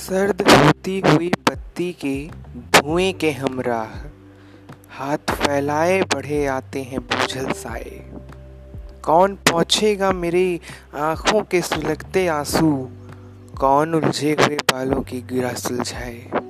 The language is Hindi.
सर्द होती हुई बत्ती के धुएँ के हमराह, हाथ फैलाए बढ़े आते हैं बूझल साए। कौन पहुँचेगा मेरी आँखों के सुलगते आँसू? कौन उलझे हुए बालों की गिरा सुलझाए?